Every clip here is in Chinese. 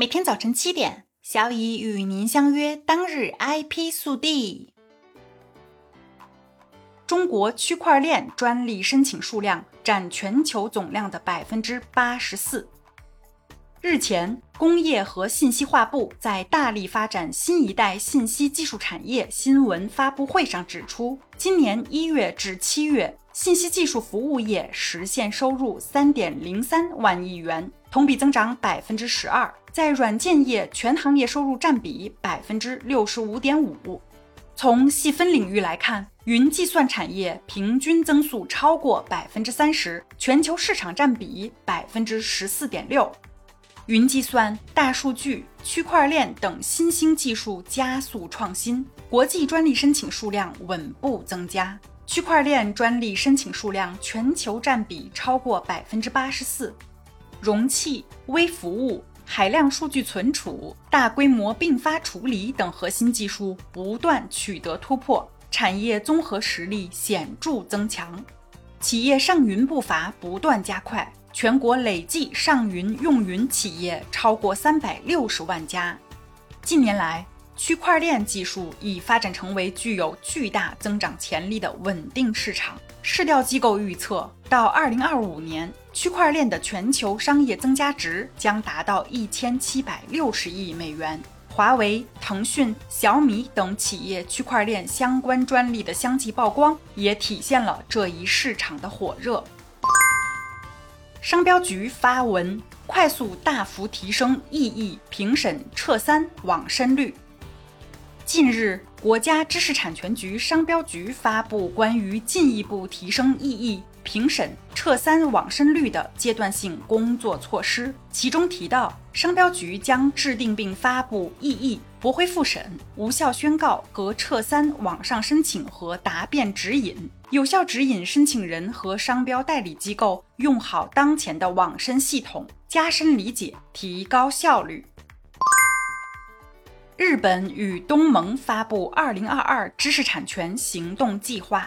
每天早晨七点，小乙与您相约。当日 IP 速递：中国区块链专利申请数量占全球总量的百分之八十四。日前，工业和信息化部在大力发展新一代信息技术产业新闻发布会上指出，今年一月至七月，信息技术服务业实现收入三点零三万亿元，同比增长百分之十二。在软件业全行业收入占比百分之六十五点五。从细分领域来看，云计算产业平均增速超过百分之三十，全球市场占比百分之十四点六。云计算、大数据、区块链等新兴技术加速创新，国际专利申请数量稳步增加。区块链专利申请数量全球占比超过百分之八十四。容器、微服务。海量数据存储、大规模并发处理等核心技术不断取得突破，产业综合实力显著增强，企业上云步伐不断加快，全国累计上云用云企业超过三百六十万家。近年来，区块链技术已发展成为具有巨大增长潜力的稳定市场。市调机构预测，到二零二五年。区块链的全球商业增加值将达到一千七百六十亿美元。华为、腾讯、小米等企业区块链相关专利的相继曝光，也体现了这一市场的火热。商标局发文，快速大幅提升异议评审撤三网申率。近日，国家知识产权局商标局发布关于进一步提升异议。评审撤三网申率的阶段性工作措施，其中提到，商标局将制定并发布异议、驳回复审、无效宣告和撤三网上申请和答辩指引，有效指引申请人和商标代理机构用好当前的网申系统，加深理解，提高效率。日本与东盟发布二零二二知识产权行动计划。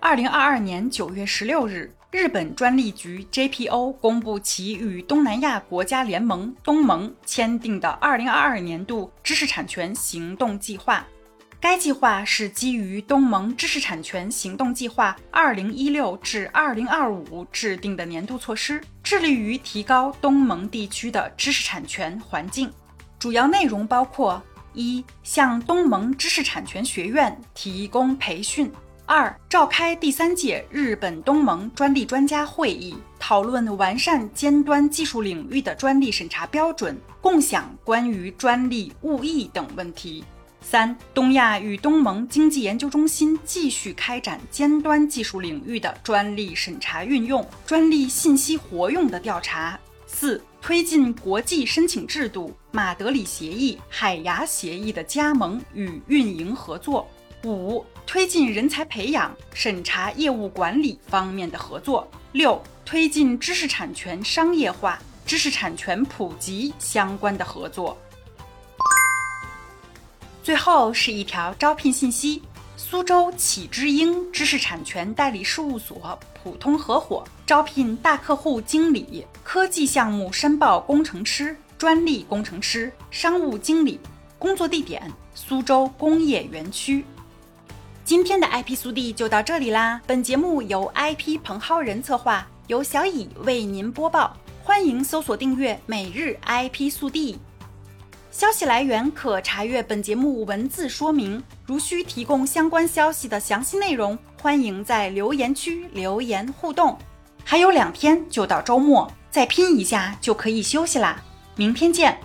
二零二二年九月十六日，日本专利局 JPO 公布其与东南亚国家联盟东盟签订的二零二二年度知识产权行动计划。该计划是基于东盟知识产权行动计划二零一六至二零二五制定的年度措施，致力于提高东盟地区的知识产权环境。主要内容包括：一、向东盟知识产权学院提供培训。二、召开第三届日本东盟专利专家会议，讨论完善尖端技术领域的专利审查标准，共享关于专利误译等问题。三、东亚与东盟经济研究中心继续开展尖端技术领域的专利审查运用、专利信息活用的调查。四、推进国际申请制度、马德里协议、海牙协议的加盟与运营合作。五、推进人才培养、审查业务管理方面的合作；六、推进知识产权商业化、知识产权普及相关的合作。最后是一条招聘信息：苏州启之鹰知识产权代理事务所普通合伙招聘大客户经理、科技项目申报工程师、专利工程师、商务经理，工作地点苏州工业园区。今天的 IP 速递就到这里啦！本节目由 IP 彭浩人策划，由小乙为您播报。欢迎搜索订阅每日 IP 速递。消息来源可查阅本节目文字说明。如需提供相关消息的详细内容，欢迎在留言区留言互动。还有两天就到周末，再拼一下就可以休息啦！明天见。